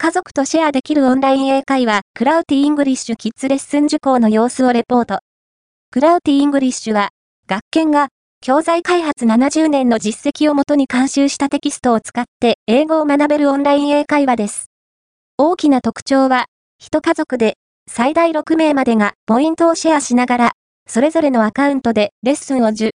家族とシェアできるオンライン英会話、クラウティ English キッズレッスン受講の様子をレポート。クラウティ English は、学研が、教材開発70年の実績をもとに監修したテキストを使って英語を学べるオンライン英会話です。大きな特徴は、一家族で最大6名までがポイントをシェアしながら、それぞれのアカウントでレッスンを受